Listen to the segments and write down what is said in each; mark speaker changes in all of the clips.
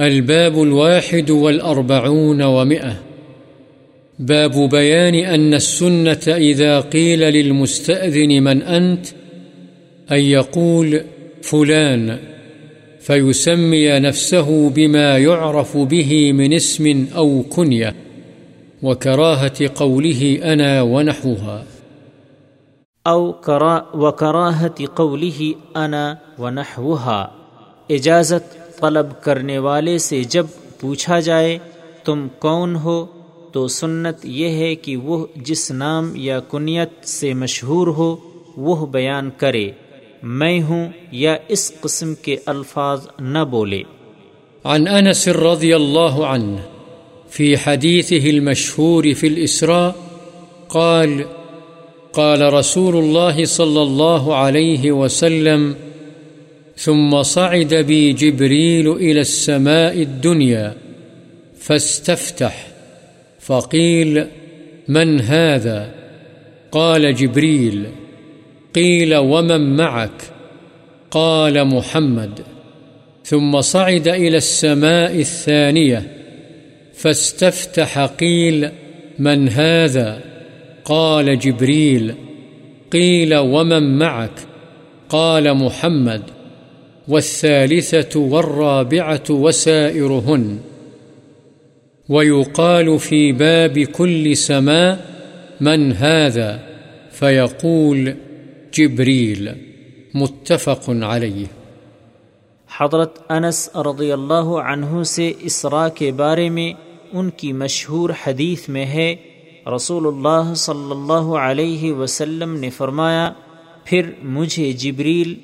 Speaker 1: الباب الواحد والأربعون ومئة. باب بيان أن السنة إذا قيل للمستأذن من أنت، أن يقول فلان، فيسمي نفسه بما يعرف به من اسم أو كنية، وكراهة قوله أنا ونحوها.
Speaker 2: او کرا وکراہت قوله انا ونحوها. اجازت طلب کرنے والے سے جب پوچھا جائے، تم کون ہو؟ تو سنت یہ ہے کہ وہ جس نام یا کنیت سے مشہور ہو، وہ بیان کرے، میں ہوں یا اس قسم کے الفاظ نہ بولے۔
Speaker 1: عن أنس رضي الله عنه في حديثه المشهور في الإسراء قال قال رسول الله صلى الله عليه وسلم ثم صعد بي جبريل إلى السماء الدنيا فاستفتح، فقيل من هذا؟ قال جبريل قيل ومن معك؟ قال محمد ثم صعد إلى السماء الثانية فاستفتح، قيل من هذا؟ قال جبريل قيل ومن معك؟ قال محمد والثالثة والرابعة وسائرهن. ويقال في باب كل سماء من هذا، فيقول جبريل، متفق عليه.
Speaker 2: حضرت انس رضی اللہ عنہ سے اسراء کے بارے میں ان کی مشہور حدیث میں ہے، رسول اللہ صلی اللہ علیہ وسلم نے فرمایا، پھر مجھے جبریل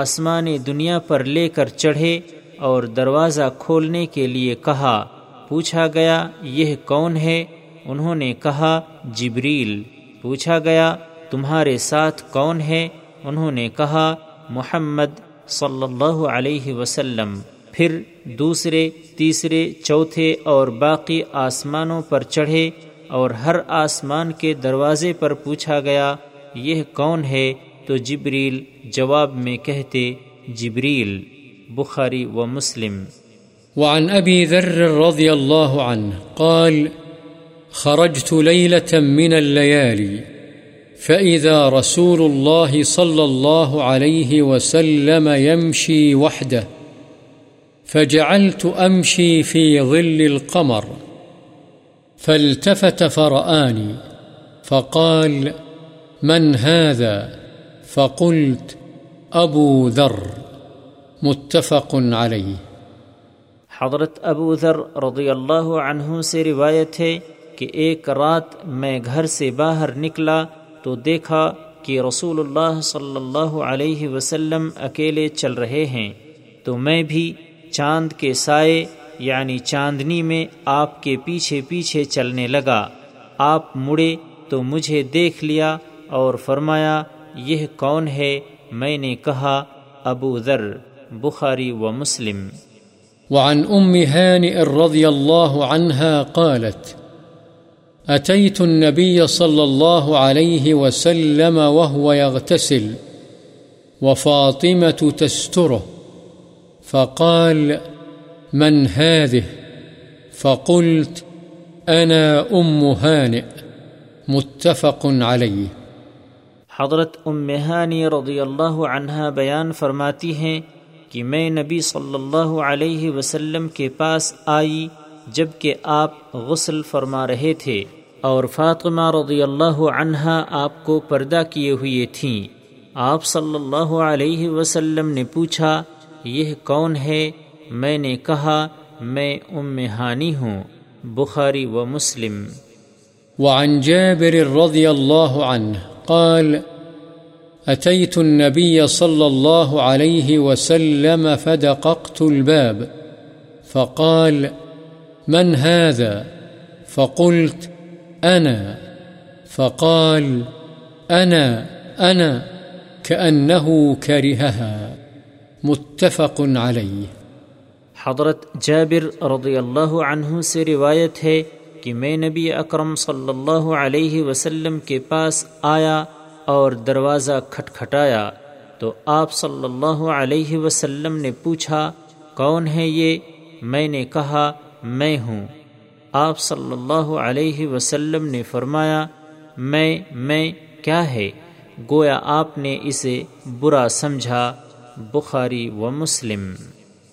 Speaker 2: آسمان دنیا پر لے کر چڑھے اور دروازہ کھولنے کے لیے کہا، پوچھا گیا، یہ کون ہے؟ انہوں نے کہا، جبریل۔ پوچھا گیا، تمہارے ساتھ کون ہے؟ انہوں نے کہا، محمد صلی اللہ علیہ وسلم۔ پھر دوسرے، تیسرے، چوتھے اور باقی آسمانوں پر چڑھے اور ہر آسمان کے دروازے پر پوچھا گیا، یہ کون ہے؟ تو جبریل جواب میں کہتے، جبریل، بخاری و مسلم۔
Speaker 1: وعن أبي ذر رضي الله عنه قال، خرجت ليلة من الليالي فإذا رسول الله صلى الله عليه وسلم يمشي وحده فجعلت أمشي في ظل القمر، فالتفت فرآني فقال، من هذا؟ فقلت أبو ذر، متفق عليه.
Speaker 2: حضرت ابو ذر رضی اللہ عنہ سے روایت ہے کہ ایک رات میں گھر سے باہر نکلا تو دیکھا کہ رسول اللہ صلی اللہ علیہ وسلم اکیلے چل رہے ہیں۔ تو میں بھی چاند کے سائے یعنی چاندنی میں آپ کے پیچھے پیچھے چلنے لگا۔ آپ مڑے تو مجھے دیکھ لیا اور فرمایا یہ کون ہے؟ میں نے کہا، ابو ذر، بخاری و مسلم۔
Speaker 1: وعن أم هانئ رضي الله عنها قالت، أتيت النبي صلى الله عليه وسلم وهو يغتسل، وفاطمة تستره، فقال، من هذه؟ فقلت، أنا أم هانئ، متفق عليه۔
Speaker 2: حضرت امہانی رضی اللہ عنہ بیان فرماتی ہیں کہ میں نبی صلی اللہ علیہ وسلم کے پاس آئی جبکہ آپ غسل فرما رہے تھے اور فاطمہ رضی اللہ عنہا آپ کو پردہ کیے ہوئے تھیں۔ آپ صلی اللہ علیہ وسلم نے پوچھا، یہ کون ہے؟ میں نے کہا، میں ام ہانی ہوں، بخاری و مسلم۔
Speaker 1: وعن جابر رضي الله عنه قال، أتيت النبي صلى الله عليه وسلم فدققت الباب. فقال، من هذا؟ فقلت، أنا. فقال، أنا أنا. كأنه كرهها. متفق عليه.
Speaker 2: حضرت جابر رضی اللہ عنہ سے روایت ہے کہ میں نبی اکرم صلی اللہ علیہ وسلم کے پاس آیا اور دروازہ کھٹکھٹایا تو آپ صلی اللہ علیہ وسلم نے پوچھا، کون ہے یہ؟ میں نے کہا، میں ہوں۔ آپ صلی اللہ علیہ وسلم نے فرمایا، میں میں، کیا ہے؟ گویا آپ نے اسے برا سمجھا، بخاری و مسلم۔